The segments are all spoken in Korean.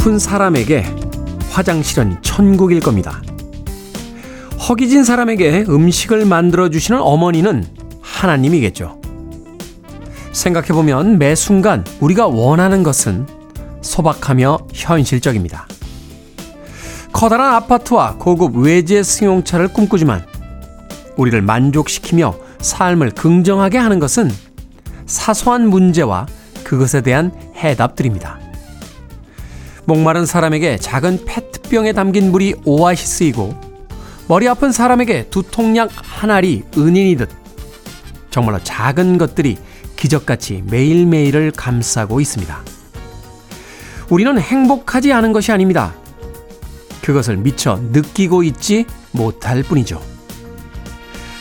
아픈 사람에게 화장실은 천국일 겁니다. 허기진 사람에게 음식을 만들어 주시는 어머니는 하나님이겠죠. 생각해보면 매 순간 우리가 원하는 것은 소박하며 현실적입니다. 커다란 아파트와 고급 외제 승용차를 꿈꾸지만 우리를 만족시키며 삶을 긍정하게 하는 것은 사소한 문제와 그것에 대한 해답들입니다. 목마른 사람에게 작은 페트병에 담긴 물이 오아시스이고 머리 아픈 사람에게 두통약 한 알이 은인이듯 정말로 작은 것들이 기적같이 매일매일을 감싸고 있습니다. 우리는 행복하지 않은 것이 아닙니다. 그것을 미처 느끼고 있지 못할 뿐이죠.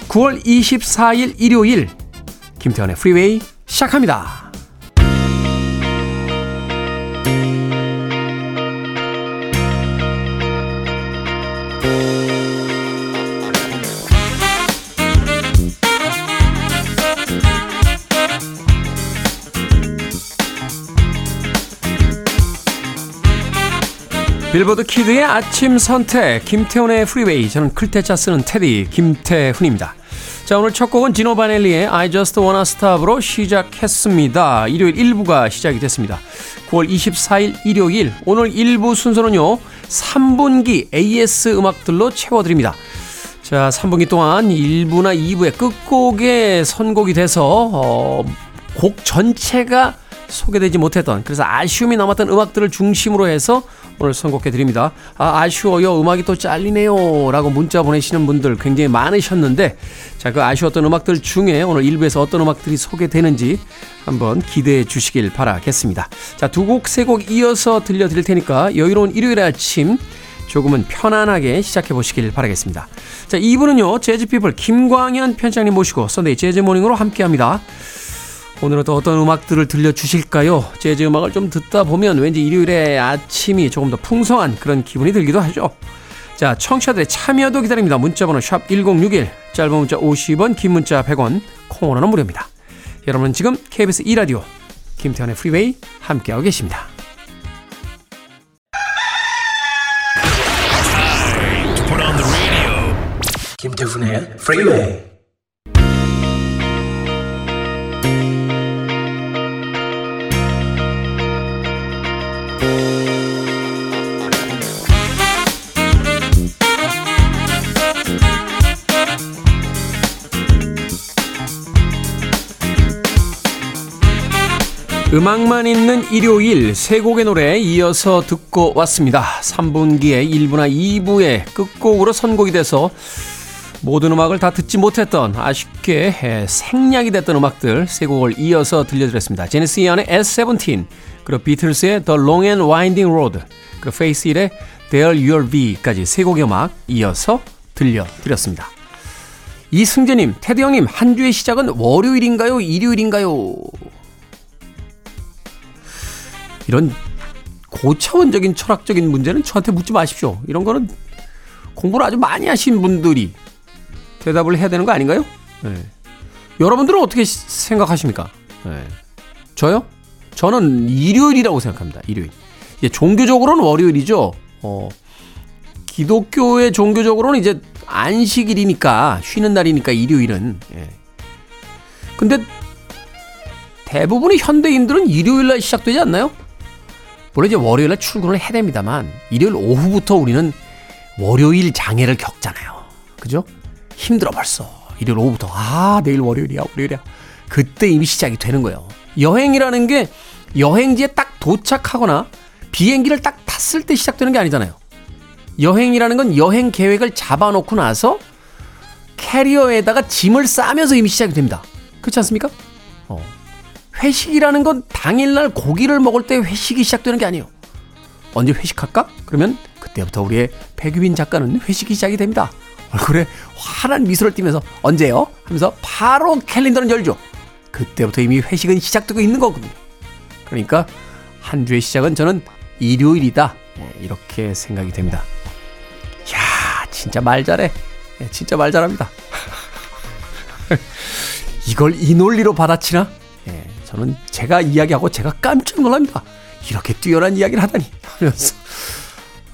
9월 24일 일요일 김태훈의 프리웨이 시작합니다. 빌보드 Kid의 아침 선택 김태훈의 프리웨이 저는 클 태 자 쓰는 태디 김태훈입니다. 자 오늘 첫 곡은 지노 바넬리의 I Just Wanna Stop으로 시작했습니다. 일요일 1부가 시작이 됐습니다. 9월 24일 일요일 오늘 1부 순서는요 3분기 AS 음악들로 채워드립니다. 자 3분기 동안 1부나 2부의 끝곡에 선곡이 돼서 어, 곡 전체가 소개되지 못했던 그래서 아쉬움이 남았던 음악들을 중심으로 해서 오늘 선곡해 드립니다. 아, 아쉬워요. 음악이 또 잘리네요. 라고 문자 보내시는 분들 굉장히 많으셨는데 자, 그 아쉬웠던 음악들 중에 오늘 1부에서 어떤 음악들이 소개되는지 한번 기대해 주시길 바라겠습니다. 자, 두 곡, 세 곡 이어서 들려드릴 테니까 여유로운 일요일 아침 조금은 편안하게 시작해 보시길 바라겠습니다. 자, 2부는요, 재즈피플 김광현 편집장님 모시고 Sunday Jazz Morning으로 함께 합니다. 오늘은 또 어떤 음악들을 들려주실까요? 재즈 음악을 좀 듣다 보면 왠지 일요일에 아침이 조금 더 풍성한 그런 기분이 들기도 하죠. 자, 청취자들의 참여도 기다립니다. 문자번호 샵 1061, 짧은 문자 50원, 긴 문자 100원, 콩으로는 무료입니다. 여러분 지금 KBS 2라디오 김태훈의 프리웨이 함께하고 계십니다. 김태훈의 프리웨이 음악만 있는 일요일 세 곡의 노래 이어서 듣고 왔습니다. 3분기의 1부나 2부의 끝곡으로 선곡이 돼서 모든 음악을 다 듣지 못했던 아쉽게 생략이 됐던 음악들 세 곡을 이어서 들려드렸습니다. 제니스 이안의 S17 그리고 비틀스의 The Long and Winding Road 그리고 페이스힐의 There You'll Be까지 세 곡의 음악 이어서 들려드렸습니다. 이승재님, 테드 형님, 한 주의 시작은 월요일인가요? 일요일인가요? 이런 고차원적인 철학적인 문제는 저한테 묻지 마십시오. 이런 거는 공부를 아주 많이 하신 분들이 대답을 해야 되는 거 아닌가요? 네. 여러분들은 어떻게 생각하십니까? 네. 저요? 저는 일요일이라고 생각합니다. 일요일. 예, 종교적으로는 월요일이죠. 어, 기독교의 종교적으로는 이제 안식일이니까 쉬는 날이니까 일요일은. 예. 근데 대부분의 현대인들은 일요일 날 시작되지 않나요? 물론 이제 월요일에 출근을 해야 됩니다만 일요일 오후부터 우리는 월요일 장애를 겪잖아요. 그죠? 힘들어 벌써. 일요일 오후부터 아 내일 월요일이야 월요일이야. 그때 이미 시작이 되는 거예요. 여행이라는 게 여행지에 딱 도착하거나 비행기를 딱 탔을 때 시작되는 게 아니잖아요. 여행이라는 건 여행 계획을 잡아놓고 나서 캐리어에다가 짐을 싸면서 이미 시작이 됩니다. 그렇지 않습니까? 어. 회식이라는 건 당일날 고기를 먹을 때 회식이 시작되는 게 아니에요. 언제 회식할까? 그러면 그때부터 우리의 백유빈 작가는 회식이 시작이 됩니다. 얼굴에 환한 미소를 띠면서 언제요? 하면서 바로 캘린더를 열죠. 그때부터 이미 회식은 시작되고 있는 거거든요. 그러니까 한 주의 시작은 저는 일요일이다. 네, 이렇게 생각이 됩니다. 야, 진짜 말 잘해. 네, 진짜 말 잘합니다. 이걸 이 논리로 받아치나? 저는 제가 이야기하고 제가 깜짝 놀랍니다. 이렇게 뛰어난 이야기를 하다니 하면서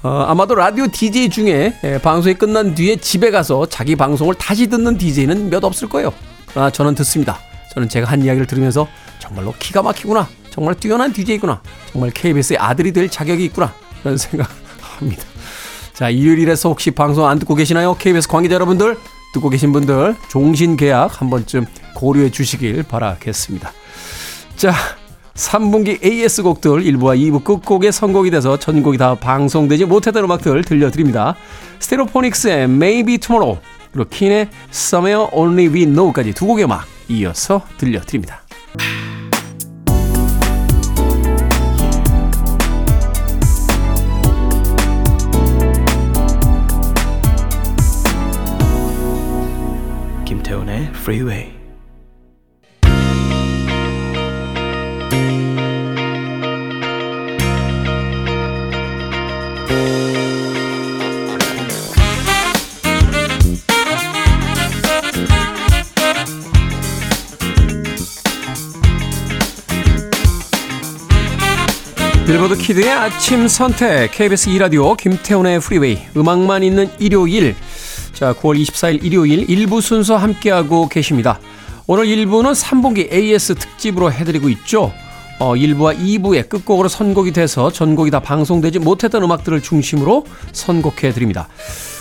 어, 아마도 라디오 DJ 중에 예, 방송이 끝난 뒤에 집에 가서 자기 방송을 다시 듣는 DJ는 몇 없을 거예요. 아, 저는 듣습니다. 저는 제가 한 이야기를 들으면서 정말로 기가 막히구나. 정말 뛰어난 DJ구나. 정말 KBS의 아들이 될 자격이 있구나. 라는 생각합니다. 자, 일요일에서 혹시 방송 안 듣고 계시나요? KBS 관계자 여러분들, 듣고 계신 분들, 종신 계약 한 번쯤 고려해 주시길 바라겠습니다. 자, 3분기 AS 곡들 1부와 2부 끝곡에 선곡이 돼서 전곡이 다 방송되지 못했던 음악들 들려드립니다. 스테로포닉스의 Maybe Tomorrow, 그리고 킨의 Somewhere Only We Know까지 두 곡의 음악 이어서 들려드립니다. Freeway. 빌보드 키드의 아침 선택 KBS 2라디오 김태훈의 프리웨이 음악만 있는 일요일 자 9월 24일 일요일 1부 순서 함께하고 계십니다. 오늘 1부는 3분기 AS 특집으로 해드리고 있죠. 어, 1부와 2부의 끝곡으로 선곡이 돼서 전곡이 다 방송되지 못했던 음악들을 중심으로 선곡해 드립니다.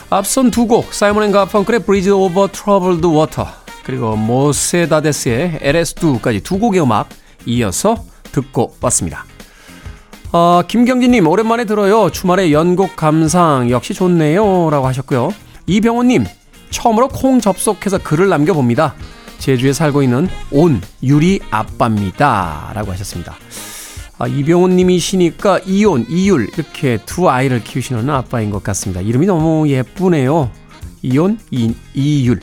앞선 두 곡 사이먼 앤 가펑클의 Bridge Over Troubled Water 그리고 모세다데스의 LS2까지 두 곡의 음악 이어서 듣고 왔습니다. 어, 김경진님, 오랜만에 들어요. 주말에 명곡 감상 역시 좋네요. 라고 하셨고요. 이병호님, 처음으로 콩 접속해서 글을 남겨봅니다. 제주에 살고 있는 온 유리 아빠입니다. 라고 하셨습니다. 아, 이병호님이시니까 이온, 이율, 이렇게 두 아이를 키우시는 아빠인 것 같습니다. 이름이 너무 예쁘네요. 이온, 이, 이율.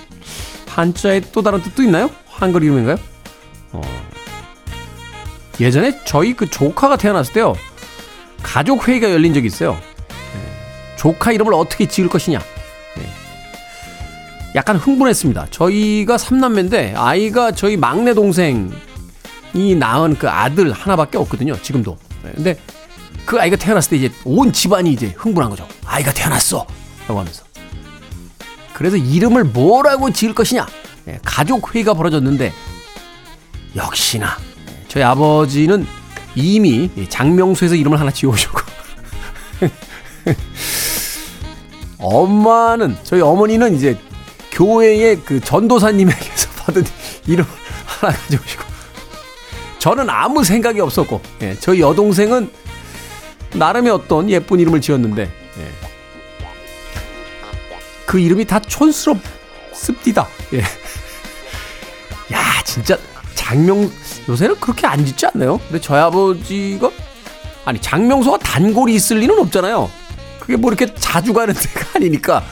한자에 또 다른 뜻도 있나요? 한글 이름인가요? 어. 예전에 저희 그 조카가 태어났을 때요. 가족 회의가 열린 적이 있어요. 네. 조카 이름을 어떻게 지을 것이냐. 네. 약간 흥분했습니다. 저희가 삼남매인데 아이가 저희 막내 동생이 낳은 그 아들 하나밖에 없거든요. 지금도. 네. 근데 그 아이가 태어났을 때 이제 온 집안이 이제 흥분한 거죠. 아이가 태어났어. 라고 하면서. 그래서 이름을 뭐라고 지을 것이냐. 가족 회의가 벌어졌는데 역시나 저희 아버지는 이미 장명수에서 이름을 하나 지어오셨고 엄마는 저희 어머니는 이제 교회의 그 전도사님에게서 받은 이름 하나 가져오시고 저는 아무 생각이 없었고 예, 저희 여동생은 나름의 어떤 예쁜 이름을 지었는데 예, 그 이름이 다 촌스럽습디다. 예. 야 진짜 장명 요새는 그렇게 안 짓지 않나요? 근데 저희 아버지가 아니 장명소가 단골이 있을 리는 없잖아요. 그게 뭐 이렇게 자주 가는 데가 아니니까.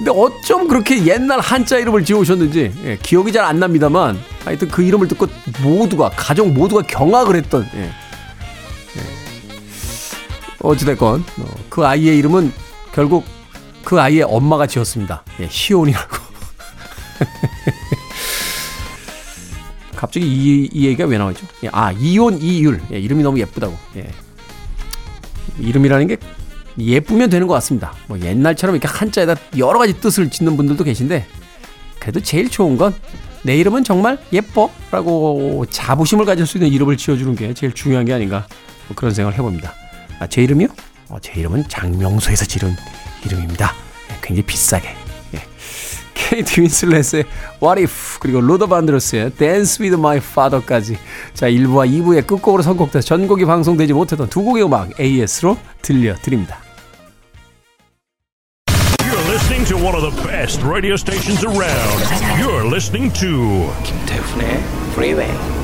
근데 어쩜 그렇게 옛날 한자 이름을 지어오셨는지 예, 기억이 잘 안 납니다만 하여튼 그 이름을 듣고 모두가 가족 모두가 경악을 했던 예. 예. 어찌됐건 어, 그 아이의 이름은 결국 그 아이의 엄마가 지었습니다. 예, 시온이라고. 갑자기 이, 이 얘기가 왜 나오죠? 예, 아, 이온 이율. 예, 이름이 너무 예쁘다고. 예. 이름이라는 게 예쁘면 되는 것 같습니다. 뭐 옛날처럼 이렇게 한자에다 여러 가지 뜻을 짓는 분들도 계신데, 그래도 제일 좋은 건 내 이름은 정말 예뻐. 라고 자부심을 가질 수 있는 이름을 지어주는 게 제일 중요한 게 아닌가. 뭐 그런 생각을 해봅니다. 아, 제 이름이요? 어, 제 이름은 장명소에서 지른 이름입니다. 예, 굉장히 비싸게 케이트 윈슬렛의 What If 그리고 로더 반드로스의 Dance With My Father까지 자 1부와 2부의 끝곡으로 선곡돼서 전곡이 방송되지 못했던 두 곡의 음악 AS로 들려드립니다. You're listening to one of the best radio stations around. You're listening to 김태훈의 Freeway.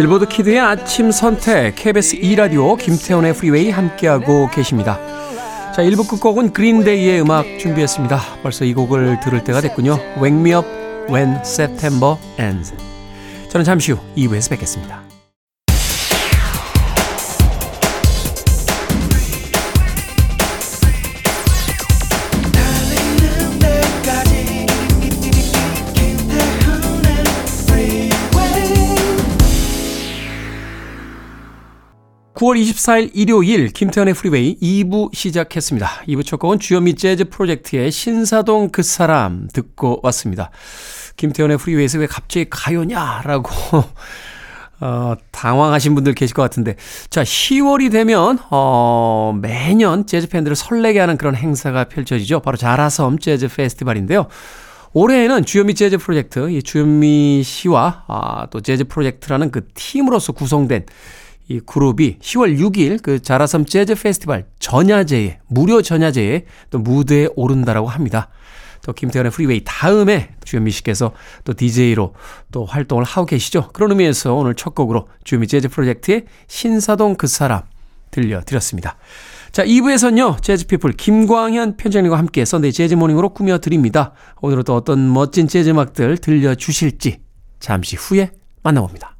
빌보드 Kid의 아침 선택 KBS 2라디오 김태훈의 프리웨이 함께하고 계십니다. 자 1부 끝곡은 그린데이의 음악 준비했습니다. 벌써 이 곡을 들을 때가 됐군요. Wake Me Up When September Ends. 저는 잠시 후 2부에서 뵙겠습니다. 9월 24일 일요일 김태훈의 프리웨이 2부 시작했습니다. 2부 첫 곡은 주현미 재즈 프로젝트의 신사동 그 사람 듣고 왔습니다. 김태훈의 프리웨이에서 왜 갑자기 가요냐라고 어, 당황하신 분들 계실 것 같은데. 자, 10월이 되면, 어, 매년 재즈 팬들을 설레게 하는 그런 행사가 펼쳐지죠. 바로 자라섬 재즈 페스티벌인데요. 올해에는 주현미 재즈 프로젝트, 이 주현미 씨와, 아, 또 재즈 프로젝트라는 그 팀으로서 구성된 이 그룹이 10월 6일 그 자라섬 재즈 페스티벌 전야제에, 무료 전야제에 또 무대에 오른다라고 합니다. 또 김태훈의 프리웨이 다음에 주현미 씨께서 또 DJ로 또 활동을 하고 계시죠. 그런 의미에서 오늘 첫 곡으로 주현미 재즈 프로젝트의 신사동 그 사람 들려드렸습니다. 자, 2부에서는요, 재즈피플 김광현 편집장님과 함께 Sunday Jazz Morning으로 꾸며드립니다. 오늘은 또 어떤 멋진 재즈 음악들 들려주실지 잠시 후에 만나봅니다.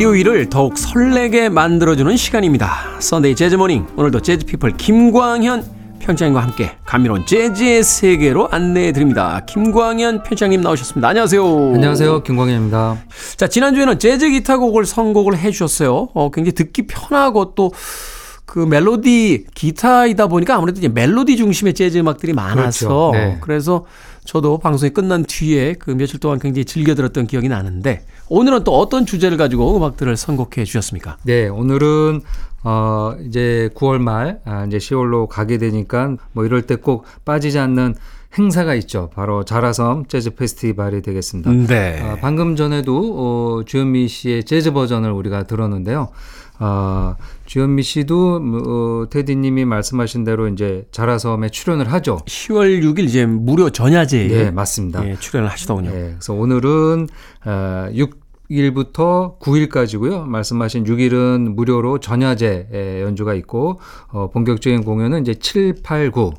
일요일을 더욱 설레게 만들어주는 시간입니다. Sunday Jazz Morning 오늘도 재즈 피플 김광현 편집장님과 함께 감미로운 재즈의 세계로 안내해 드립니다. 김광현 편집장님 나오셨습니다. 안녕하세요. 안녕하세요. 김광현입니다. 자 지난주에는 재즈 기타 곡을 선곡을 해주셨어요. 어, 굉장히 듣기 편하고 또 그 멜로디 기타이다 보니까 아무래도 이제 멜로디 중심의 재즈 음악들이 많아서 그렇죠. 네. 그래서 저도 방송이 끝난 뒤에 그 며칠 동안 굉장히 즐겨 들었던 기억이 나는데 오늘은 또 어떤 주제를 가지고 음악들을 선곡해 주셨습니까? 네, 오늘은 어 이제 9월 말 아, 이제 10월로 가게 되니까 뭐 이럴 때 꼭 빠지지 않는 행사가 있죠. 바로 자라섬 재즈 페스티벌이 되겠습니다. 네. 아, 방금 전에도 어, 주현미 씨의 재즈 버전을 우리가 들었는데요. 아, 주현미 씨도 어, 테디님이 말씀하신 대로 이제 자라섬에 출연을 하죠. 10월 6일 이제 무료 전야제에 네, 맞습니다. 예, 출연을 하시더군요. 네, 그래서 오늘은 어, 6일부터 9일까지고요. 말씀하신 6일은 무료로 전야제 연주가 있고 어, 본격적인 공연은 이제 7, 8, 9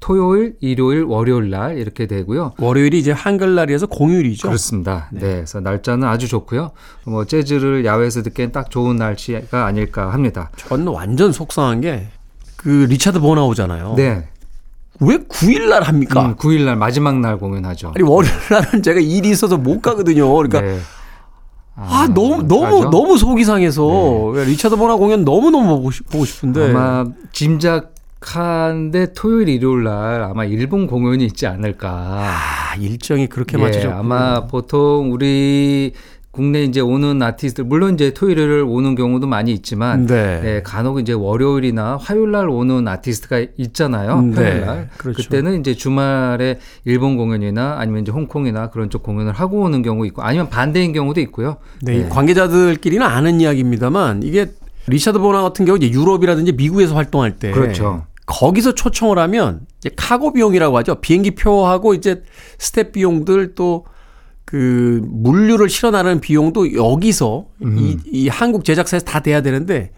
토요일, 일요일, 월요일 날 이렇게 되고요. 월요일이 이제 한글날이어서 공휴일이죠. 그렇습니다. 네. 그래서 날짜는 아주 좋고요. 뭐 재즈를 야외에서 듣기엔 딱 좋은 날씨가 아닐까 합니다. 저는 완전 속상한 게 그 리차드 보나오잖아요. 네. 왜 9일 날 합니까? 음, 9일 날 마지막 날 공연하죠. 아니 월요일 날은 제가 일이 있어서 못 가거든요. 그러니까 네. 아, 너무 너무 가죠? 너무 속이 상해서 리차드 보나 공연 너무 너무 보고 싶은데 아마 짐작 한데 토요일 일요일 날 아마 일본 공연이 있지 않을까. 아, 일정이 그렇게 예, 맞춰졌고 아마 보통 우리 국내 이제 오는 아티스트들 물론 이제 토요일을 오는 경우도 많이 있지만 네. 예, 간혹 이제 월요일이나 화요일 날 오는 아티스트가 있잖아요. 네, 평일 날. 그렇죠. 그때는 이제 주말에 일본 공연이나 아니면 이제 홍콩이나 그런 쪽 공연을 하고 오는 경우 있고 아니면 반대인 경우도 있고요. 네, 이 예. 관계자들끼리는 아는 이야기입니다만 이게 리차드 보나 같은 경우 이제 유럽이라든지 미국에서 활동할 때 그렇죠. 거기서 초청을 하면 이제 카고 비용이라고 하죠. 비행기 표하고 이제 스태프 비용들 또 그 물류를 실어 나르는 비용도 여기서 음. 이, 이 한국 제작사에서 다 돼야 되는데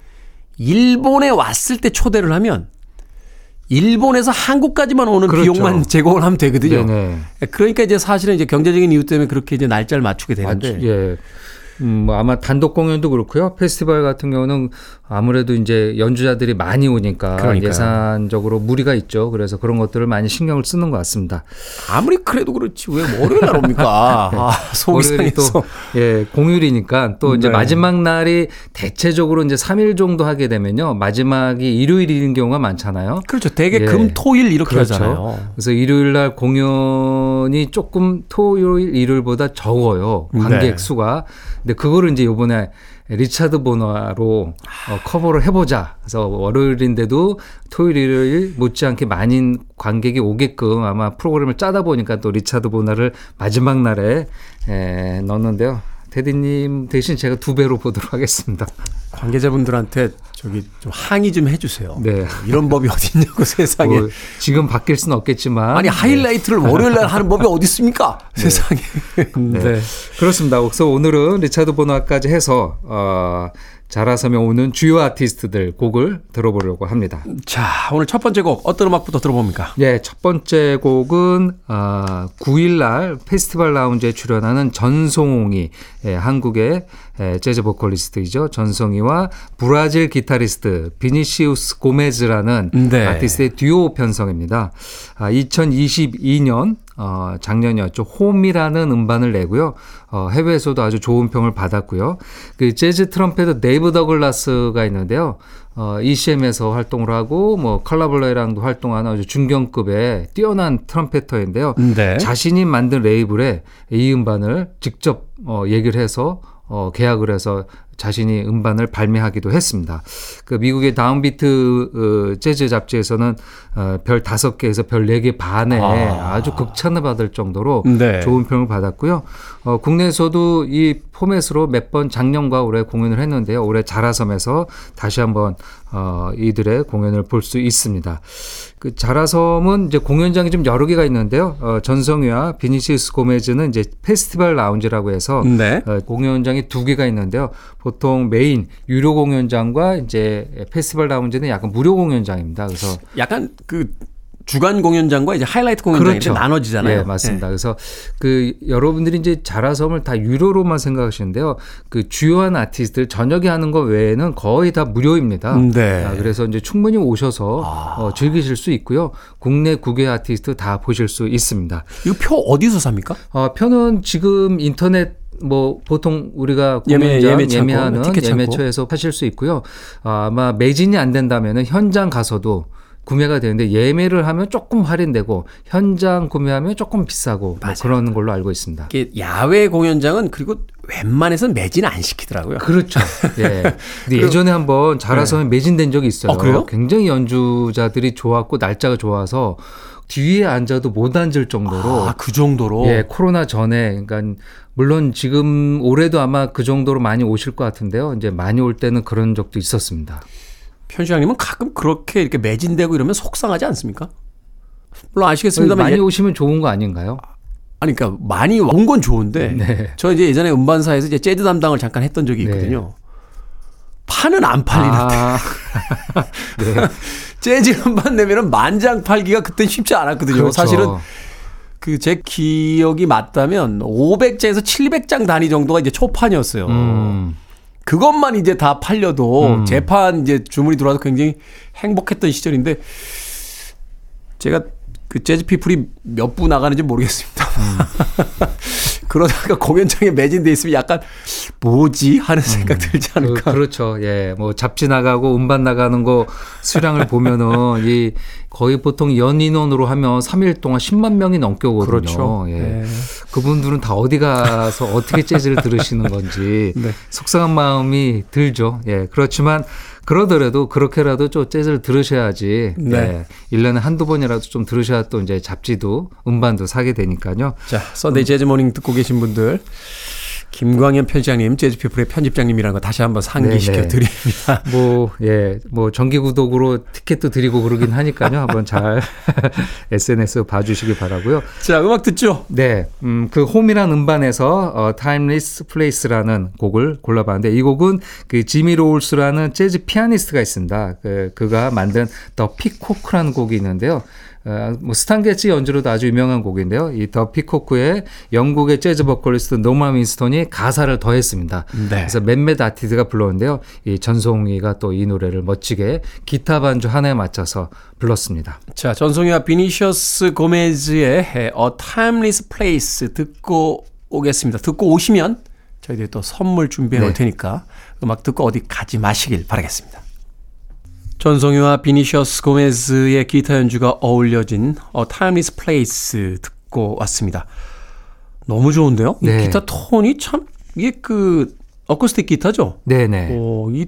일본에 왔을 때 초대를 하면 일본에서 한국까지만 오는 그렇죠. 비용만 제공을 하면 되거든요. 네네. 그러니까 이제 사실은 이제 경제적인 이유 때문에 그렇게 이제 날짜를 맞추게 되는데 맞- 예. 음, 뭐 아마 단독 공연도 그렇고요. 페스티벌 같은 경우는 아무래도 이제 연주자들이 많이 오니까 그러니까요. 예산적으로 무리가 있죠. 그래서 그런 것들을 많이 신경을 쓰는 것 같습니다. 아무리 그래도 그렇지 왜 월요일 날 옵니까? 아, 속이 월요일이 상해서. 또 예, 공휴일이니까 또 이제 네. 마지막 날이 대체적으로 이제 3일 정도 하게 되면요. 마지막이 일요일인 경우가 많잖아요. 그렇죠. 대개 예. 금, 토, 일 이렇게 그렇죠. 하잖아요. 그래서 일요일 날 공연이 조금 토요일, 일요일보다 적어요. 관객 네. 수가. 근데 그거를 이제 요번에 리차드 보나로 어, 커버를 해보자. 그래서 월요일인데도 토요일, 일요일 못지않게 많은 관객이 오게끔 아마 프로그램을 짜다 보니까 또 리차드 보나를 마지막 날에 에, 넣었는데요. 테디님 대신 제가 두 배로 보도록 하겠습니다. 관계자분들한테 저기 좀 항의 좀 해주세요. 네. 이런 법이 어딨냐고 세상에. 뭐 지금 바뀔 수는 없겠지만. 아니 하이라이트를 월요일 날 하는 법이 어디 있습니까? 세상에. 네. 그렇습니다. 그래서 오늘은 리차드 보나까지 해서 어 자라섬에 오는 주요 아티스트들 곡을 들어보려고 합니다. 자, 오늘 첫 번째 곡 어떤 음악부터 들어봅니까? 예, 첫 번째 곡은 아, 9일날 페스티벌 라운지에 출연하는 전송이 예, 한국의 예, 재즈 보컬리스트이죠. 전송이와 브라질 기타리스트 비니시우스 고메즈라는 네. 아티스트의 듀오 편성입니다. 아, 2022년 어, 작년이었죠. Home이라는 음반을 내고요. 어, 해외에서도 아주 좋은 평을 받았고요. 그 재즈 trumpeter 데이브 더글라스가 있는데요. 어, ECM에서 활동을 하고 뭐 칼라 블레이랑도 활동하는 아주 중견급의 뛰어난 trumpeter인데요. 네. 자신이 만든 레이블에 이 음반을 직접 어, 얘기를 해서 어, 계약을 해서 자신이 음반을 발매하기도 했습니다. 그 미국의 다운비트 어, 재즈 잡지에서는 어, 별 다섯 개에서 별 네 개 반에 아. 주 극찬을 받을 정도로 네. 좋은 평을 받았고요. 어, 국내에서도 이 포맷으로 몇 번 작년과 올해 공연을 했는데요. 올해 자라섬에서 다시 한번 어, 이들의 공연을 볼 수 있습니다. 그 자라섬은 이제 공연장이 좀 여러 개가 있는데요. 어, 전송이와 비니시우스 고메즈는 이제 페스티벌 라운지라고 해서 네. 어, 공연장이 두 개가 있는데요. 보통 메인 유료 공연장과 이제 페스티벌 라운지는 약간 무료 공연장입니다. 그래서 약간 그 주간 공연장과 이제 하이라이트 공연장이 그렇죠. 나눠지잖아요. 예, 맞습니다. 그래서 그 여러분들이 이제 자라섬을 다 유료로만 생각하시는데요. 그 주요한 아티스트들 저녁에 하는 거 외에는 거의 다 무료입니다. 네. 아, 그래서 이제 충분히 오셔서 어, 즐기실 수 있고요. 국내 국외 아티스트 다 보실 수 있습니다. 이거 표 어디서 삽니까? 어, 표는 지금 인터넷 뭐 보통 우리가 예매- 예매하는. 예매처에서 사실 수 있고요. 아, 아마 매진이 안 된다면은 현장 가서도 구매가 되는데 예매를 하면 조금 할인되고 현장 구매하면 조금 비싸고 뭐 그런 걸로 알고 있습니다. 야외 공연장은 그리고 웬만해서는 매진 안 시키더라고요. 그렇죠. 예. 근데 예전에 한번 자라섬에 매진된 적이 있어요. 어, 그래요? 굉장히 연주자들이 좋았고 날짜가 좋아서 뒤에 앉아도 못 앉을 정도로 아, 그 정도로. 예, 코로나 전에 그러니까 물론 지금 올해도 아마 그 정도로 많이 오실 것 같은데요. 이제 많이 올 때는 그런 적도 있었습니다. 편시장님은 가끔 그렇게 이렇게 매진되고 이러면 속상하지 않습니까? 물론 많이 아시겠습니다만 예- 오시면 좋은 거 아닌가요? 아니 그러니까 많이 온 건 좋은데 네. 저 이제 예전에 음반사에서 이제 재즈 담당을 잠깐 했던 적이 있거든요. 판은 안 팔리는데 아, 네. 재즈 음반 내면은 만장 팔기가 그때 쉽지 않았거든요. 그렇죠. 사실은 그 제 기억이 맞다면 500장에서 700장 단위 정도가 이제 초판이었어요. 음, 그것만 이제 다 팔려도 음. 재판 이제 주문이 들어와서 굉장히 행복했던 시절인데 제가 그 재즈 피플이 몇 부 나가는지 모르겠습니다. 그러다가 공연장에 매진돼 있으면 약간 뭐지 하는 생각 들지 그, 않을까. 그 렇죠. 예, 뭐 잡지 나가고 음반 나가는 거 수량을 보면은 이 거의 보통 연 인원으로 하면 3일 동안 10만 명이 넘게 오거든요. 그렇죠. 예. 네. 그분들은 다 어디 가서 어떻게 재즈를 들으시는 건지 네. 속상한 마음이 들죠. 예. 그렇지만 그러더라도 그렇게라도 좀 재즈를 들으셔야지. 네. 예. 1년에 한두 번이라도 좀 들으셔야 또 이제 잡지도 음반도 사게 되니까요. 자, Sunday Jazz Morning 듣고 계신 분들 김광현 편집장님, 재즈피플의 편집장님이라는 거 다시 한번 상기시켜 네네. 드립니다. 뭐, 예, 뭐, 정기 구독으로 티켓도 드리고 그러긴 하니까요. 한번 잘 SNS 봐주시기 바라고요 자, 음악 듣죠? 네, 음, 그 Home이란 음반에서 어, Timeless Place라는 곡을 골라봤는데 이 곡은 그 지미 로울스라는 재즈 피아니스트가 있습니다. 그, 그가 만든 The Peacock이라는 곡이 있는데요. 어, 뭐 스탄 게츠 연주로도 아주 유명한 곡인데요. 이 The Peacock에 영국의 재즈 보컬리스트 노마 윈스톤이 가사를 더했습니다. 네. 그래서 몇몇 아티스트가 불렀는데요. 이 전송이가 또 이 노래를 멋지게 기타 반주 하나에 맞춰서 불렀습니다. 자, 전송이와 비니셔스 고메즈의 A Timeless Place 듣고 오겠습니다. 듣고 오시면 저희들이 또 선물 준비해 놓을 네. 테니까 음악 듣고 어디 가지 마시길 바라겠습니다. 전송이와 비니셔스 고메즈의 기타 연주가 어울려진 A Timeless Place 듣고 왔습니다. 너무 좋은데요? 이 네. 기타 톤이 참 이게 그 어쿠스틱 기타죠? 네네. 오, 이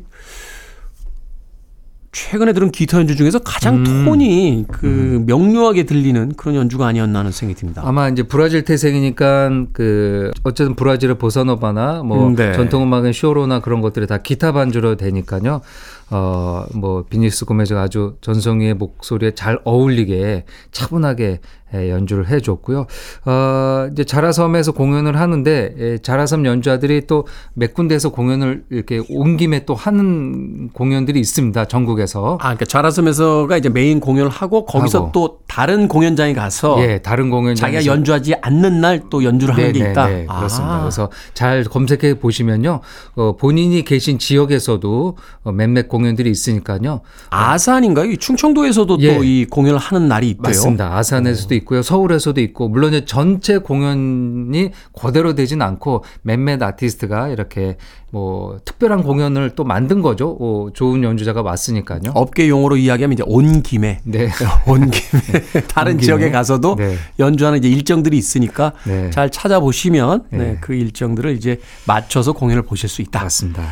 최근에 들은 기타 연주 중에서 가장 음. 톤이 그 명료하게 들리는 그런 연주가 아니었나 하는 생각이 듭니다. 아마 이제 브라질 태생이니까 그 어쨌든 브라질의 보사노바나 뭐 음, 네. 전통 음악은 쇼로나 그런 것들이 다 기타 반주로 되니까요. 어 뭐 비니스 고메즈가 아주 전성희의 목소리에 잘 어울리게 차분하게 예, 연주를 해줬고요. 어, 이제 자라섬에서 공연을 하는데 예, 자라섬 연주자들이 또 몇 군데에서 공연을 이렇게 온 김에 또 하는 공연들이 있습니다. 전국에서. 아, 그러니까 자라섬에서가 이제 메인 공연을 하고 거기서 하고. 또 다른 공연장에 가서 예, 다른 공연 자기가 연주하지 않는 날 또 연주를 하는 게 있다. 네, 그렇습니다. 아. 그래서 잘 검색해 보시면요, 어, 본인이 계신 지역에서도 어, 몇몇 공 연들이 있으니까요. 아산인가요? 이 충청도에서도 예. 또이 공연을 하는 날이 있대요. 맞습니다. 아산에서도 있고요, 서울에서도 있고, 물론 이제 전체 공연이 그대로 되진 않고 몇몇 아티스트가 이렇게 뭐 특별한 공연을 또 만든 거죠. 어, 좋은 연주자가 왔으니까요. 업계 용어로 이야기하면 이제 온 김에 네. 온 김에 다른 온 김에. 지역에 가서도 네. 연주하는 이제 일정들이 있으니까 네. 잘 찾아보시면 네, 네. 그 일정들을 이제 맞춰서 공연을 보실 수 있다. 맞습니다.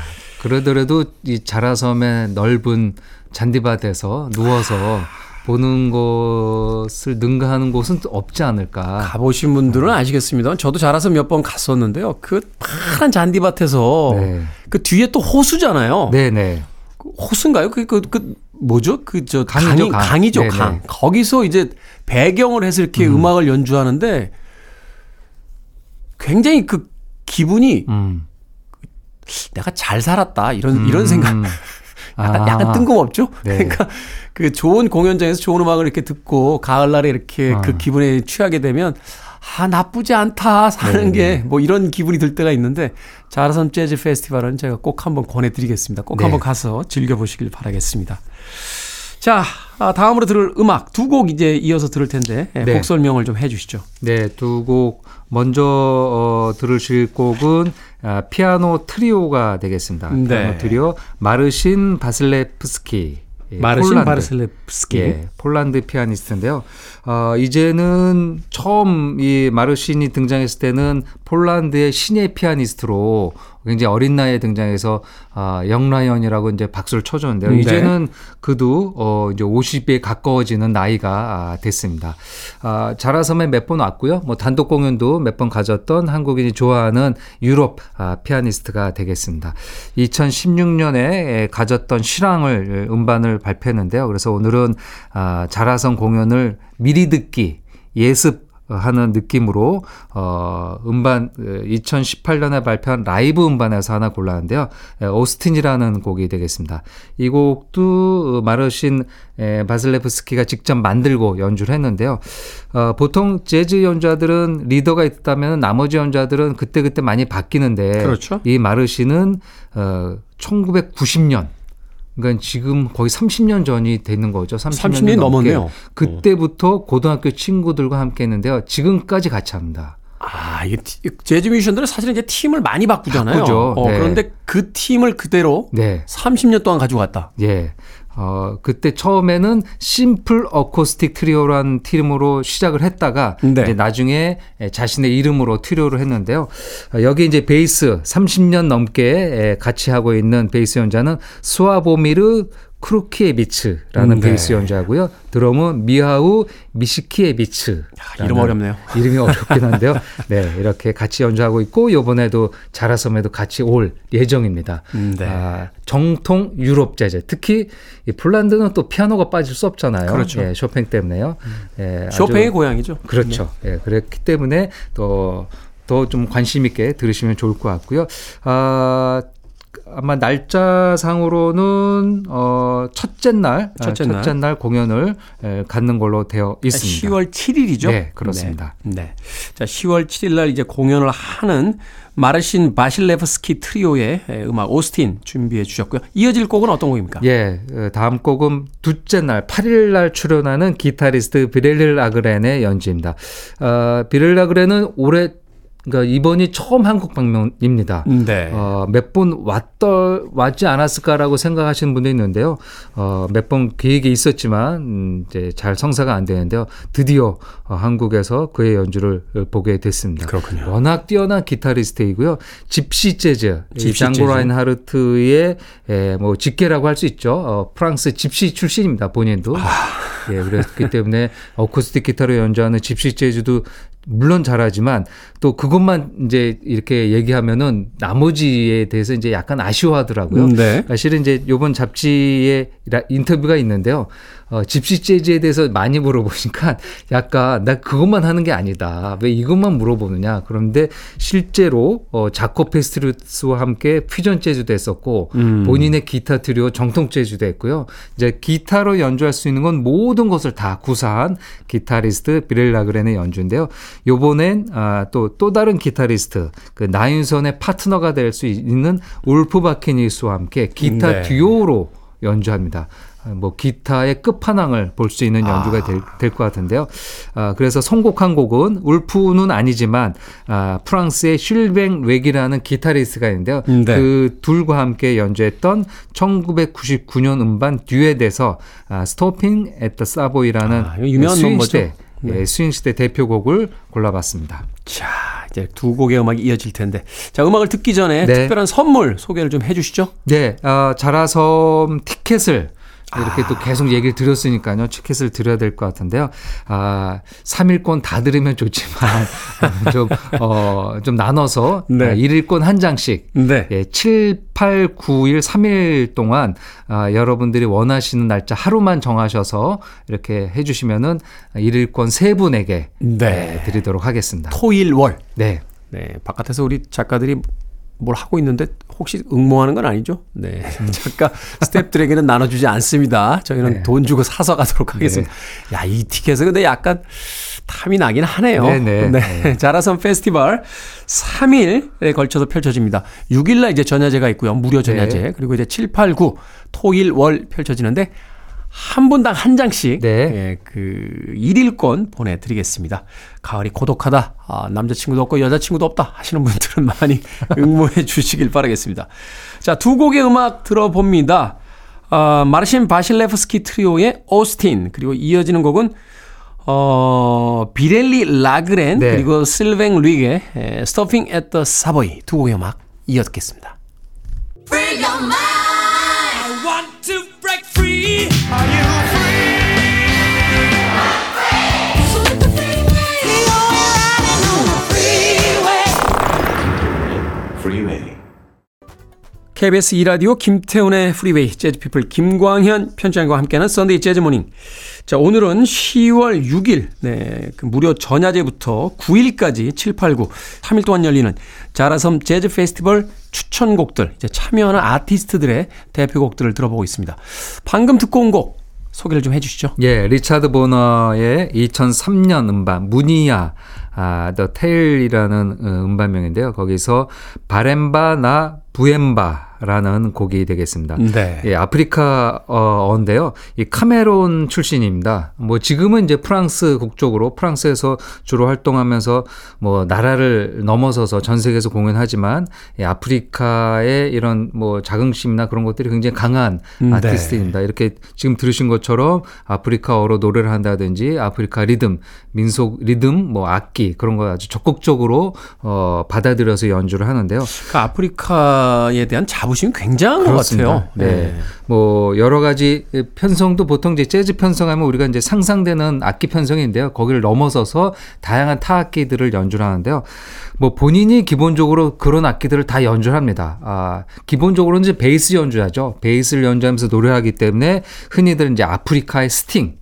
그러더라도 이 자라섬의 넓은 잔디밭에서 누워서 보는 것을 능가하는 곳은 또 없지 않을까. 가보신 분들은 아시겠습니다. 저도 자라서 몇 번 갔었는데요. 그 파란 잔디밭에서 네. 그 뒤에 또 호수잖아요. 네네. 그 호수인가요? 그, 그, 그 뭐죠? 그 저 강이죠, 강이 강. 강이죠, 네네. 강. 거기서 이제 배경을 해서 이렇게 음. 악을 연주하는데 굉장히 그 기분이 음. 내가 잘 살았다 이런 이런 생각. 약간, 아. 약간 뜬금없죠? 네. 그러니까 그 좋은 공연장에서 좋은 음악을 이렇게 듣고 가을날에 이렇게 아. 그 기분에 취하게 되면 아, 나쁘지 않다 사는 네. 게뭐 이런 기분이 들 때가 있는데 자라섬 재즈 페스티벌은 제가 꼭 한번 권해드리겠습니다. 꼭 네. 한번 가서 즐겨보시길 바라겠습니다. 자, 아, 다음으로 들을 음악 두 곡 이제 이어서 들을 텐데 예, 네. 곡 설명을 좀 해주시죠. 네, 두 곡 먼저 어, 들으실 곡은 아, 피아노 트리오가 되겠습니다. 네. 피아노 트리오 마르신 바슬레프스키. 예, 마르신 폴란드. 바슬레프스키. 예, 폴란드 피아니스트인데요. 어, 이제는 처음 이 마르신이 등장했을 때는 폴란드의 신예 피아니스트로 굉장히 어린 나이에 등장해서 아, 영라이언이라고 이제 박수를 쳐줬는데요. 네. 이제는 그도 어, 이제 50에 가까워지는 나이가 아, 됐습니다. 아, 자라섬에 몇 번 왔고요. 뭐 단독 공연도 몇 번 가졌던 한국인이 좋아하는 유럽 아, 피아니스트가 되겠습니다. 2016년에 가졌던 실황을 음반을 발표했는데요. 그래서 오늘은 아, 자라섬 공연을 미리 듣기 예습 하는 느낌으로 어 음반 2018년에 발표한 라이브 음반에서 하나 골랐는데요. 에, 오스틴이라는 곡이 되겠습니다. 이 곡도 마르신 에, 바슬레프스키가 직접 만들고 연주를 했는데요. 어 보통 재즈 연주자들은 리더가 있다면 나머지 연주자들은 그때그때 많이 바뀌는데 그렇죠. 이 마르신은 어 1990년 그러니까 지금 거의 30년 전이 되는 거죠. 30년, 30년이 넘었네요. 그때부터 고등학교 친구들과 함께 했는데요. 지금까지 같이 합니다. 아, 이게 티- 재즈 뮤지션들은 사실은 이제 팀을 많이 바꾸잖아요. 바꾸죠. 어, 네. 그런데 그 팀을 그대로 네. 30년 동안 가지고 갔다. 예. 어, 그때 처음에는 Simple Acoustic Trio라는 팀으로 시작을 했다가 네. 이제 나중에 자신의 이름으로 트리오를 했는데요. 어, 여기 이제 베이스 30년 넘게 에, 같이 하고 있는 베이스 연주자는 스와보미르 쿠르키에비츠라는 음, 네. 베이스 연주하고요. 드럼은 미하우 미스키에비츠. 이름 어렵네요. 이름이 어렵긴 한데요. 네, 이렇게 같이 연주하고 있고 이번에도 자라섬에도 같이 올 예정입니다. 음, 네. 아, 정통 유럽 재즈. 특히 이 폴란드는 또 피아노가 빠질 수 없잖아요. 그렇죠. 예, 쇼팽 때문에요. 예, 아주- 쇼팽의 고향이죠. 그렇죠. 예, 그렇기 때문에 또 더좀 관심 있게 들으시면 좋을 것 같고요. 아, 아마 날짜상으로는 어 첫째 날 아, 첫째 날. 첫째 날 공연을 에, 갖는 걸로 되어 있습니다. 10월 7일이죠. 네, 그렇습니다. 네. 네. 자, 10월 7일 날 이제 공연을 하는 마르신 바실레프스키 트리오의 음악 오스틴 준비해 주셨고요. 이어질 곡은 어떤 곡입니까? 예, 어, 다음 곡은 둘째 날 8일 날 출연하는 기타리스트 비렐 아그렌의 연주입니다. 어, 비렐 아그렌은 올해 그러니까 이번이 처음 한국 방문입니다. 네. 어, 몇 번 왔더 왔지 않았을까라고 생각하시는 분도 있는데요. 어, 몇 번 계획이 있었지만 음, 이제 잘 성사가 안 되는데요. 드디어 어, 한국에서 그의 연주를 어, 보게 됐습니다. 그렇군요. 워낙 뛰어난 기타리스트이고요. 집시 재즈, 집시 장고 재즈. 라인 하르트의 에, 뭐 직계라고 할 수 있죠. 어, 프랑스 집시 출신입니다. 본인도. 아. 예, 그렇기 때문에 어쿠스틱 기타로 연주하는 집시 재즈도 물론 잘하지만 또 그것만 이제 이렇게 얘기하면은 나머지에 대해서 이제 약간 아쉬워하더라고요. 음, 네. 사실은 이제 요번 잡지에 라- 인터뷰가 있는데요. 어, 집시 재즈에 대해서 많이 물어보니까 약간 나 그것만 하는 게 아니다. 왜 이것만 물어보느냐. 그런데 실제로 어, 자코 파스토리우스와 함께 퓨전 재즈도 했었고 음. 본인의 기타 트리오 정통 재즈도 했고요. 이제 기타로 연주할 수 있는 건 모든 것을 다 구사한 기타리스트 비렐 라그렌의 연주인데요. 요번엔 아, 또, 또 다른 기타리스트 그 나윤선의 파트너가 될 수 있는 울프 바키니스와 함께 기타 네. 듀오로 연주합니다. 아, 뭐 기타의 끝판왕을 볼 수 있는 연주가 될것 같은데요. 아, 그래서 선곡한 곡은 울프는 아니지만 아, 프랑스의 슐뱅 렉이라는 기타리스트가 있는데요. 음, 네. 그 둘과 함께 연주했던 1999년 음반 듀엣에서 아, 스토핑 앳더 사보이라는 아, 유명한 스윙 넘버죠. 시대 예, 스윙 시대 대표곡을 골라봤습니다. 자, 이제 두 곡의 음악이 이어질 텐데. 자, 음악을 듣기 전에 네. 특별한 선물 소개를 좀 해주시죠. 네, 아, 자라섬 티켓을 이렇게 또 계속 얘기를 드렸으니까요. 티켓을 드려야 될 것 같은데요. 아, 3일권 다 들으면 좋지만 좀, 어, 좀 나눠서 네. 아, 1일권 한 장씩 네. 예, 7, 8, 9일 3일 동안 아, 여러분들이 원하시는 날짜 하루만 정하셔서 이렇게 해 주시면은 1일권 세 분에게 네. 예, 드리도록 하겠습니다. 토일 월. 네. 네, 바깥에서 우리 작가들이 뭘 하고 있는데 혹시 응모하는 건 아니죠? 네, 작가 스탭들에게는 나눠주지 않습니다. 저희는 네. 돈 주고 사서 가도록 하겠습니다. 야, 이 티켓은 근데 약간 탐이 나긴 하네요. 네네. 네, 자라섬 페스티벌 3일에 걸쳐서 펼쳐집니다. 6일날 이제 전야제가 있고요. 무료 전야제. 네. 그리고 이제 7, 8, 9 토일 월 펼쳐지는데 한 분당 한 장씩 네. 예, 그 1일권 보내드리겠습니다. 가을이 고독하다. 아, 남자친구도 없고 여자친구도 없다 하시는 분들은 많이 응모해 주시길 바라겠습니다. 자, 두 곡의 음악 들어봅니다. 아, 마르신 바실레프스키 트리오의 오스틴 그리고 이어지는 곡은 어, 비렐리 라그렌 네. 그리고 실뱅 리의 Stompin' at the Savoy 두 곡의 음악 이어듣겠습니다. Are you KBS 2라디오 김태훈의 프리웨이 재즈피플 김광현 편집장과 함께하는 Sunday Jazz Morning. 자, 오늘은 10월 6일, 네, 그 무료 전야제부터 9일까지 7, 8, 9, 3일 동안 열리는 자라섬 재즈 페스티벌 추천곡들, 이제 참여하는 아티스트들의 대표곡들을 들어보고 있습니다. 방금 듣고 온 곡 소개를 좀 해주시죠. 예, 리차드 보나의 2003년 음반 Munia 아, The Tale이라는 어, 음반명인데요. 거기서 Balemba Na Bwemba 라는 곡이 되겠습니다. 네. 예, 아프리카 어인데요. 이 카메룬 출신입니다. 뭐 지금은 이제 프랑스 국적으로 프랑스에서 주로 활동하면서 뭐 나라를 넘어서서 전 세계에서 공연하지만 예, 아프리카의 이런 뭐 자긍심이나 그런 것들이 굉장히 강한 음, 네. 아티스트입니다. 이렇게 지금 들으신 것처럼 아프리카어로 노래를 한다든지 아프리카 리듬, 민속 리듬, 뭐 악기 그런 거 아주 적극적으로 어 받아들여서 연주를 하는데요. 그 아프리카에 대한 자 부심이 굉장한 것 그렇습니다. 같아요. 네. 뭐 여러 가지 편성도 보통 이제 재즈 편성하면 우리가 이제 상상되는 악기 편성인데요. 거기를 넘어서서 다양한 타 악기들을 연주를 하는데요. 뭐 본인이 기본적으로 그런 악기들을 다 연주를 합니다. 아, 기본적으로는 이제 베이스 연주하죠. 베이스를 연주하면서 노래하기 때문에 흔히들 이제 아프리카의 스팅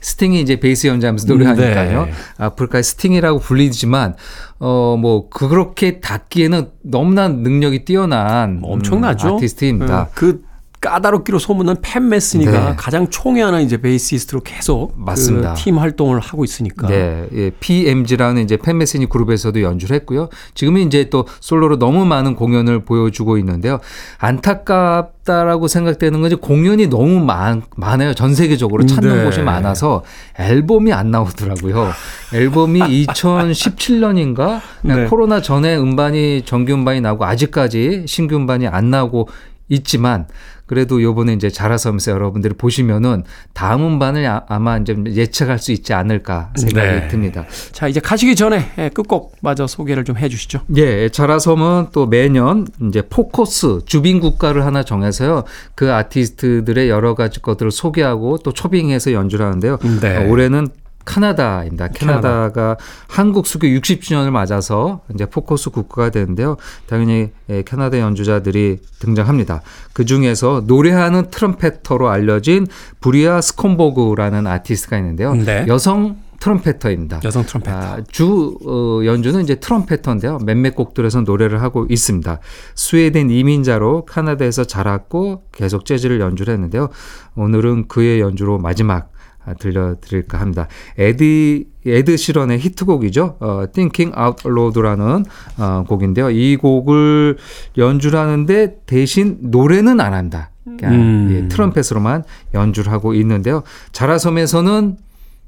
스팅이 이제 베이스 연주하면서 노래하니까요. 네. 아프리카의 스팅이라고 불리지만 어 뭐 그렇게 담기에는 너무나 능력이 뛰어난 뭐 엄청나죠. 음, 아티스트입니다. 음, 그 까다롭기로 소문난 팻 메스니가 네. 가장 총애하는 이제 베이시스트로 계속 맞습니다. 그 팀 활동을 하고 있으니까. 네, 예, PMG라는 이제 팻 메스니 그룹에서도 연주를 했고요. 지금은 이제 또 솔로로 너무 많은 공연을 보여주고 있는데요. 안타깝다라고 생각되는 건 이제 공연이 너무 많, 많아요. 전 세계적으로 찾는 네. 곳이 많아서 앨범이 안 나오더라고요. 앨범이 2017년인가 네. 코로나 전에 음반이 정규 음반이 나오고 아직까지 신규 음반이 안 나오고 있지만 그래도 요번에 이제 자라섬에서 여러분들이 보시면은 다음 음반을 아- 아마 이제 예측할 수 있지 않을까 생각이 네. 듭니다. 자, 이제 가시기 전에 예, 끝곡 마저 소개를 좀 해 주시죠. 예, 자라섬은 또 매년 이제 포커스 주빈 국가를 하나 정해서요. 그 아티스트들의 여러 가지 것들을 소개하고 또 초빙해서 연주를 하는데요. 네. 어, 올해는 캐나다입니다. 캐나다가 한국 수교 60주년을 맞아서 이제 포커스 국가가 되는데요. 당연히 예, 캐나다 연주자들이 등장합니다. 그 중에서 노래하는 트럼펫터로 알려진 브리아 스콘버그라는 아티스트가 있는데요. 네. 여성 trumpeter입니다. 여성 trumpeter. 아, 주 어, 연주는 이제 trumpeter인데요. 몇몇 곡들에서 노래를 하고 있습니다. 스웨덴 이민자로 캐나다에서 자랐고 계속 재즈를 연주를 했는데요. 오늘은 그의 연주로 마지막 아, 들려드릴까 합니다. 에디 에드 시런의 히트곡이죠. 어, Thinking Out Loud라는 어, 곡인데요. 이 곡을 연주를 하는데 대신 노래는 안 한다. 그냥 음. 예, 트럼펫으로만 연주를 하고 있는데요. 자라섬에서는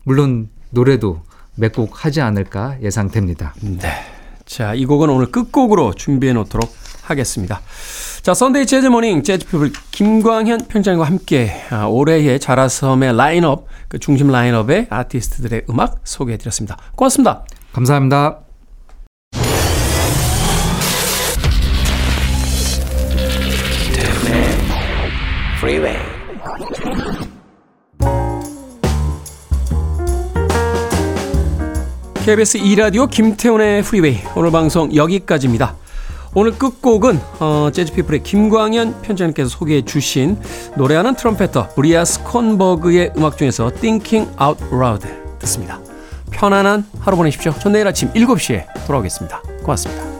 물론 노래도 몇 곡 하지 않을까 예상됩니다. 네. 자, 이 곡은 오늘 끝곡으로 준비해 놓도록 하겠습니다. 자, Sunday Jazz Morning 재즈 피플 김광현 편집장과 함께 아, 올해의 자라섬의 라인업, 그 중심 라인업의 아티스트들의 음악 소개해 드렸습니다. 고맙습니다. 감사합니다. Freeway. KBS 2라디오 김태훈의 프리웨이 오늘 방송 여기까지입니다. 오늘 끝곡은 어, 재즈피플의 김광현 편집장님께서 소개해 주신 노래하는 trumpeter 브리아 스콘버그의 음악 중에서 Thinking Out Loud 듣습니다. 편안한 하루 보내십시오. 전 내일 아침 7시에 돌아오겠습니다. 고맙습니다.